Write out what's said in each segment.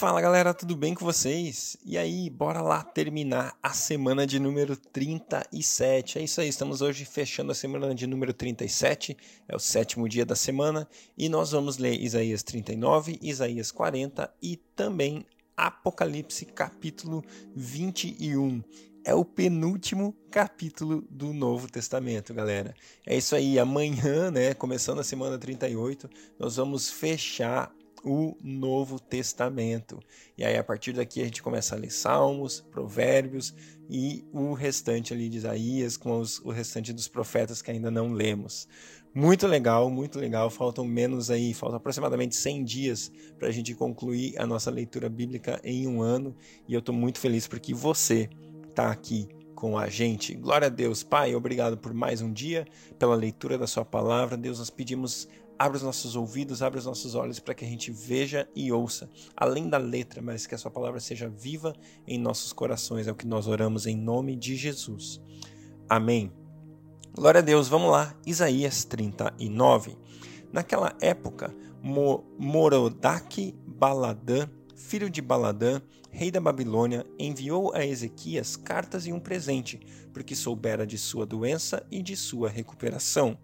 Fala galera, tudo bem com vocês? E aí, bora lá terminar a semana de número 37. É isso aí, estamos hoje fechando a semana de número 37, é o sétimo dia da semana, e nós vamos ler Isaías 39, Isaías 40 e também Apocalipse capítulo 21 é o penúltimo capítulo do Novo Testamento, galera. É isso aí, amanhã, né, começando a semana 38, nós vamos fechar o Novo Testamento. E aí, a partir daqui, a gente começa a ler Salmos, Provérbios e o restante ali de Isaías, com os, o restante dos profetas que ainda não lemos. Muito legal, muito legal. Faltam menos aí, faltam aproximadamente 100 dias para a gente concluir a nossa leitura bíblica em um ano. E eu estou muito feliz porque você está aqui com a gente. Glória a Deus, Pai, obrigado por mais um dia, pela leitura da Sua palavra. Deus, nós pedimos Abre os nossos ouvidos, abre os nossos olhos para que a gente veja e ouça, além da letra, mas que a Sua palavra seja viva em nossos corações. É o que nós oramos em nome de Jesus. Amém. Glória a Deus, vamos lá. Isaías 39. Naquela época, Mo Morodaque Baladã, filho de Baladã, rei da Babilônia, enviou a Ezequias cartas e um presente, porque soubera de sua doença e de sua recuperação.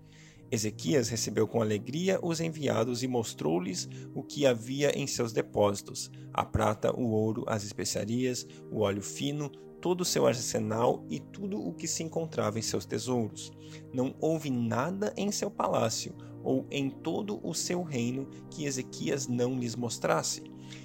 Ezequias recebeu com alegria os enviados e mostrou-lhes o que havia em seus depósitos: a prata, o ouro, as especiarias, o óleo fino, todo o seu arsenal e tudo o que se encontrava em seus tesouros. Não houve nada em seu palácio ou em todo o seu reino que Ezequias não lhes mostrasse.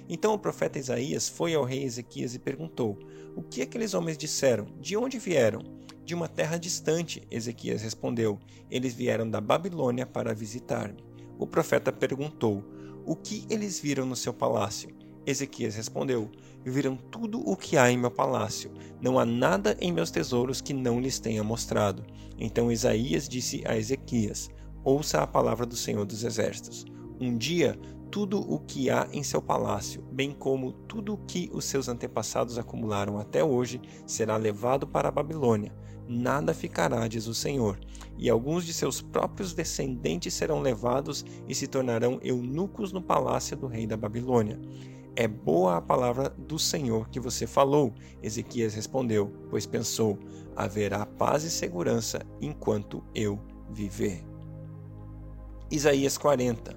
Então o profeta Isaías foi ao rei Ezequias e perguntou: O que aqueles homens disseram? De onde vieram? De uma terra distante, Ezequias respondeu. Eles vieram da Babilônia para visitar-me. O profeta perguntou: O que eles viram no seu palácio? Ezequias respondeu: Viram tudo o que há em meu palácio. Não há nada em meus tesouros que não lhes tenha mostrado. Então Isaías disse a Ezequias: Ouça a palavra do Senhor dos Exércitos. Um dia tudo o que há em seu palácio, bem como tudo o que os seus antepassados acumularam até hoje, será levado para a Babilônia nada ficará, diz o Senhor, e alguns de seus próprios descendentes serão levados e se tornarão eunucos no palácio do rei da Babilônia. É boa a palavra do Senhor que você falou, Ezequias respondeu, pois pensou: haverá paz e segurança enquanto eu viver. Isaías 40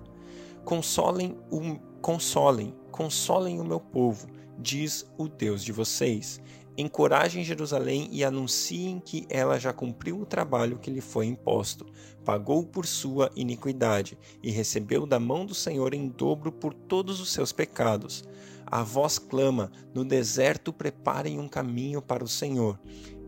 Consolem o consolem, consolem o meu povo, diz o Deus de vocês. Encorajem Jerusalém e anunciem que ela já cumpriu o trabalho que lhe foi imposto, pagou por sua iniquidade e recebeu da mão do Senhor em dobro por todos os seus pecados. A voz clama: no deserto preparem um caminho para o Senhor.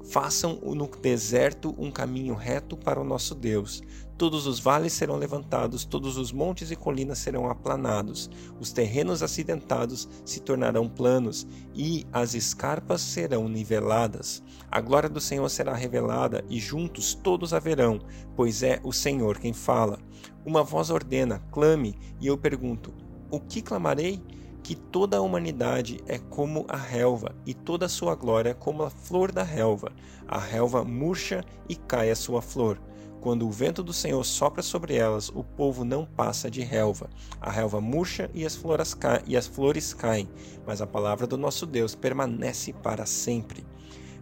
Façam no deserto um caminho reto para o nosso Deus. Todos os vales serão levantados, todos os montes e colinas serão aplanados, os terrenos acidentados se tornarão planos e as escarpas serão niveladas. A glória do Senhor será revelada e juntos todos haverão, pois é o Senhor quem fala. Uma voz ordena: clame, e eu pergunto: o que clamarei? que toda a humanidade é como a relva, e toda a sua glória como a flor da relva. A relva murcha e cai a sua flor. Quando o vento do Senhor sopra sobre elas, o povo não passa de relva. A relva murcha e as, flores ca... e as flores caem, mas a palavra do nosso Deus permanece para sempre.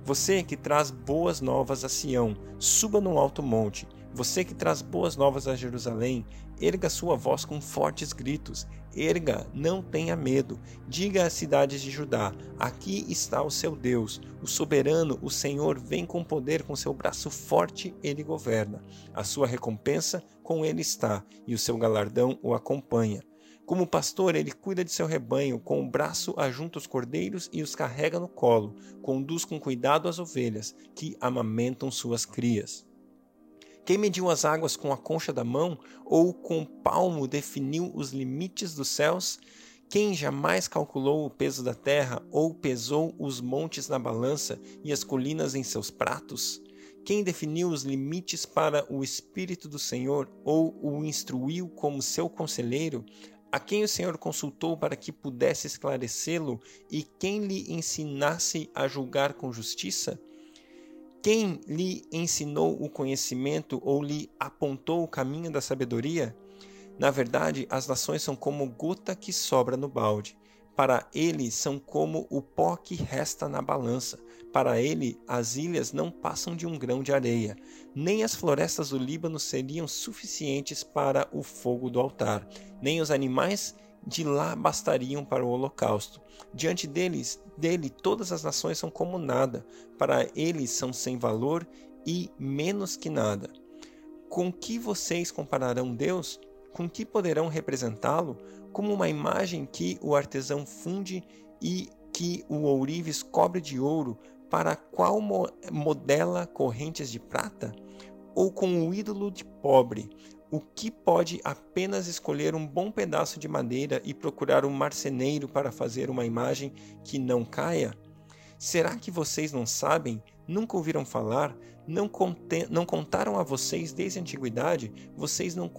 Você que traz boas novas a Sião, suba no alto monte. Você que traz boas novas a Jerusalém, erga sua voz com fortes gritos. Erga, não tenha medo. Diga às cidades de Judá: Aqui está o seu Deus, o soberano, o Senhor vem com poder, com seu braço forte ele governa. A sua recompensa com ele está, e o seu galardão o acompanha. Como pastor, ele cuida de seu rebanho, com o braço ajunta os cordeiros e os carrega no colo, conduz com cuidado as ovelhas, que amamentam suas crias. Quem mediu as águas com a concha da mão, ou com o palmo definiu os limites dos céus? Quem jamais calculou o peso da terra, ou pesou os montes na balança e as colinas em seus pratos? Quem definiu os limites para o Espírito do Senhor, ou o instruiu como seu conselheiro? A quem o Senhor consultou para que pudesse esclarecê-lo, e quem lhe ensinasse a julgar com justiça? Quem lhe ensinou o conhecimento ou lhe apontou o caminho da sabedoria? Na verdade, as nações são como gota que sobra no balde, Para ele são como o pó que resta na balança. Para ele, as ilhas não passam de um grão de areia. Nem as florestas do Líbano seriam suficientes para o fogo do altar. Nem os animais de lá bastariam para o holocausto. Diante deles, dele todas as nações são como nada. Para eles são sem valor e menos que nada. Com que vocês compararão Deus? Com que poderão representá-lo? Como uma imagem que o artesão funde e que o ourives cobre de ouro, para qual modela correntes de prata? Ou com o ídolo de pobre, o que pode apenas escolher um bom pedaço de madeira e procurar um marceneiro para fazer uma imagem que não caia? Será que vocês não sabem? Nunca ouviram falar? Não, não contaram a vocês desde a antiguidade? Vocês não,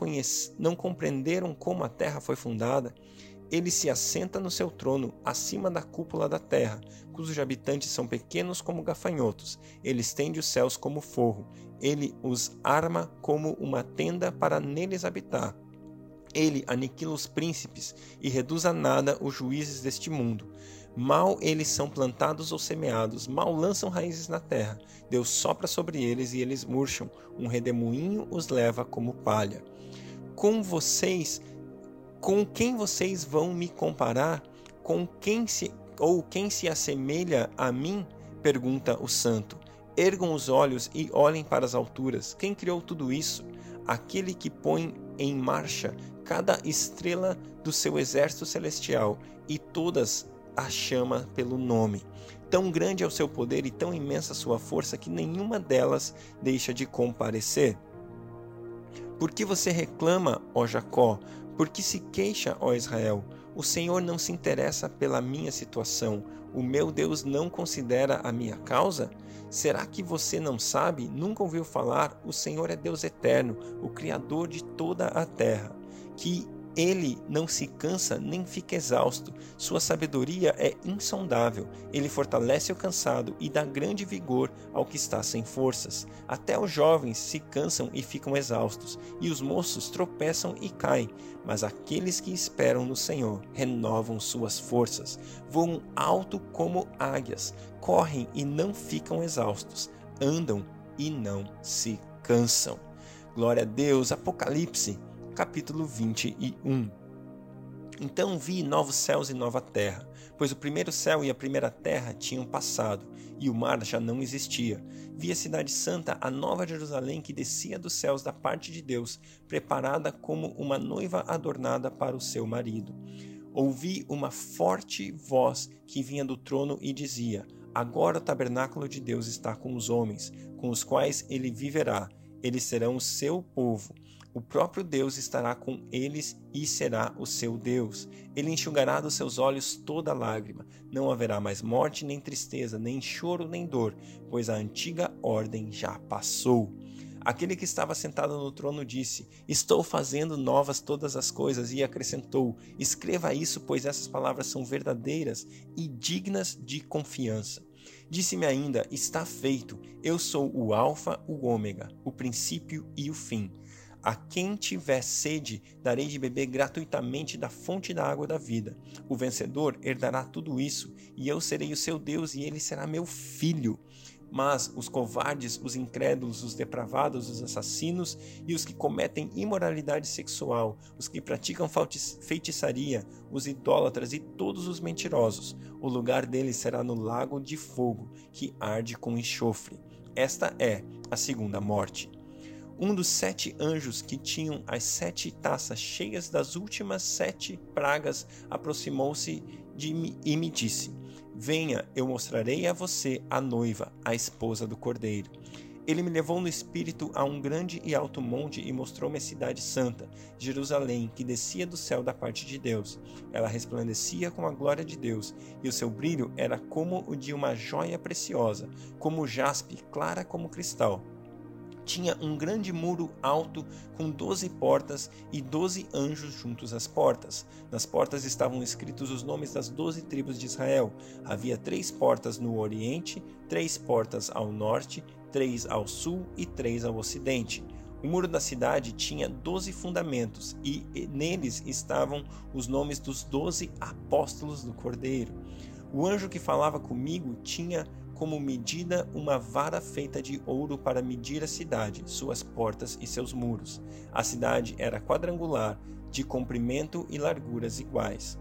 não compreenderam como a terra foi fundada? Ele se assenta no seu trono, acima da cúpula da terra, cujos habitantes são pequenos como gafanhotos. Ele estende os céus como forro. Ele os arma como uma tenda para neles habitar. Ele aniquila os príncipes e reduz a nada os juízes deste mundo. Mal eles são plantados ou semeados, mal lançam raízes na terra. Deus sopra sobre eles e eles murcham. Um redemoinho os leva como palha. Com vocês com quem vocês vão me comparar? Com quem se ou quem se assemelha a mim? pergunta o santo. Ergam os olhos e olhem para as alturas. Quem criou tudo isso? Aquele que põe em marcha cada estrela do seu exército celestial e todas a chama pelo nome. Tão grande é o seu poder e tão imensa a sua força que nenhuma delas deixa de comparecer. Por que você reclama, ó Jacó? Por que se queixa, ó Israel? O Senhor não se interessa pela minha situação. O meu Deus não considera a minha causa? Será que você não sabe? Nunca ouviu falar? O Senhor é Deus eterno, o Criador de toda a terra, que ele não se cansa nem fica exausto. Sua sabedoria é insondável. Ele fortalece o cansado e dá grande vigor ao que está sem forças. Até os jovens se cansam e ficam exaustos, e os moços tropeçam e caem. Mas aqueles que esperam no Senhor renovam suas forças, voam alto como águias, correm e não ficam exaustos, andam e não se cansam. Glória a Deus, Apocalipse capítulo 21. Então vi novos céus e nova terra, pois o primeiro céu e a primeira terra tinham passado, e o mar já não existia. Vi a cidade santa, a nova Jerusalém, que descia dos céus da parte de Deus, preparada como uma noiva adornada para o seu marido. Ouvi uma forte voz que vinha do trono e dizia: Agora o tabernáculo de Deus está com os homens, com os quais ele viverá. Eles serão o seu povo o próprio Deus estará com eles e será o seu Deus. Ele enxugará dos seus olhos toda lágrima. Não haverá mais morte, nem tristeza, nem choro, nem dor, pois a antiga ordem já passou. Aquele que estava sentado no trono disse: Estou fazendo novas todas as coisas, e acrescentou: Escreva isso, pois essas palavras são verdadeiras e dignas de confiança. Disse-me ainda: Está feito. Eu sou o Alfa, o Ômega, o princípio e o fim. A quem tiver sede, darei de beber gratuitamente da fonte da água da vida. O vencedor herdará tudo isso, e eu serei o seu Deus, e ele será meu filho. Mas os covardes, os incrédulos, os depravados, os assassinos e os que cometem imoralidade sexual, os que praticam feitiçaria, os idólatras e todos os mentirosos, o lugar deles será no lago de fogo, que arde com enxofre. Esta é a segunda morte. Um dos sete anjos que tinham as sete taças cheias das últimas sete pragas aproximou-se de mim e me disse: Venha, eu mostrarei a você a noiva, a esposa do cordeiro. Ele me levou no espírito a um grande e alto monte e mostrou-me a cidade santa, Jerusalém, que descia do céu da parte de Deus. Ela resplandecia com a glória de Deus, e o seu brilho era como o de uma joia preciosa, como jaspe, clara como cristal tinha um grande muro alto com doze portas e doze anjos juntos às portas. Nas portas estavam escritos os nomes das doze tribos de Israel. Havia três portas no oriente, três portas ao norte, três ao sul e três ao ocidente. O muro da cidade tinha doze fundamentos e neles estavam os nomes dos doze apóstolos do Cordeiro. O anjo que falava comigo tinha como medida uma vara feita de ouro para medir a cidade, suas portas e seus muros. A cidade era quadrangular, de comprimento e larguras iguais.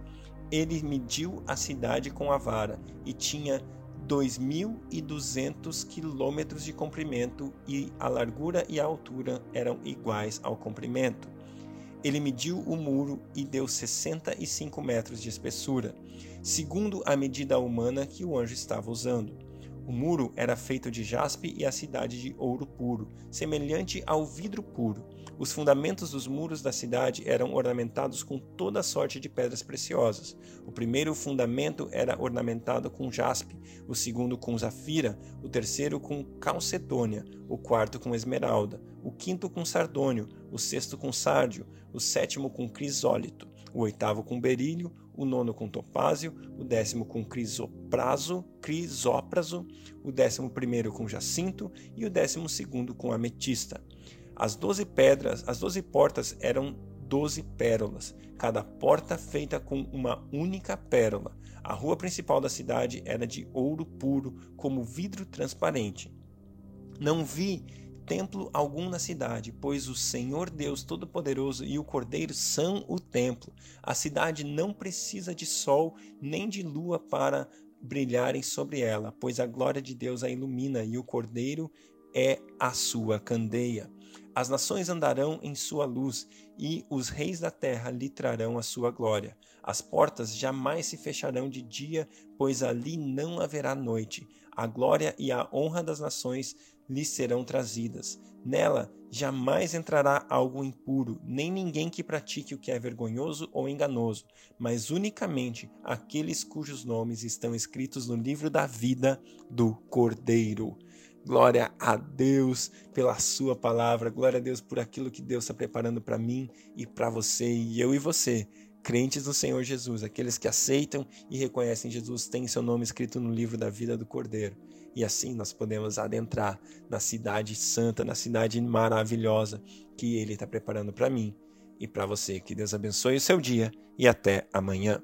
Ele mediu a cidade com a vara e tinha 2.200 quilômetros de comprimento e a largura e a altura eram iguais ao comprimento. Ele mediu o muro e deu 65 metros de espessura, segundo a medida humana que o anjo estava usando. O muro era feito de jaspe e a cidade de ouro puro, semelhante ao vidro puro. Os fundamentos dos muros da cidade eram ornamentados com toda sorte de pedras preciosas. O primeiro fundamento era ornamentado com jaspe, o segundo com zafira, o terceiro com calcedônia, o quarto com esmeralda, o quinto com sardônio, o sexto com sárdio, o sétimo com crisólito, o oitavo com berílio, o nono com topázio, o décimo com crisopraso, crisópraso, o décimo primeiro com jacinto e o décimo segundo com ametista. As doze pedras, as doze portas eram doze pérolas, cada porta feita com uma única pérola. A rua principal da cidade era de ouro puro, como vidro transparente. Não vi templo algum na cidade, pois o Senhor Deus Todo-Poderoso e o Cordeiro são o templo. A cidade não precisa de sol nem de lua para brilharem sobre ela, pois a glória de Deus a ilumina e o Cordeiro é a sua candeia. As nações andarão em sua luz e os reis da terra lhe trarão a sua glória. As portas jamais se fecharão de dia, pois ali não haverá noite. A glória e a honra das nações lhe serão trazidas. Nela jamais entrará algo impuro, nem ninguém que pratique o que é vergonhoso ou enganoso, mas unicamente aqueles cujos nomes estão escritos no livro da vida do Cordeiro. Glória a Deus pela Sua palavra, glória a Deus por aquilo que Deus está preparando para mim e para você, e eu e você crentes no Senhor Jesus, aqueles que aceitam e reconhecem Jesus, têm seu nome escrito no livro da vida do Cordeiro. E assim nós podemos adentrar na cidade santa, na cidade maravilhosa que Ele está preparando para mim e para você. Que Deus abençoe o seu dia e até amanhã.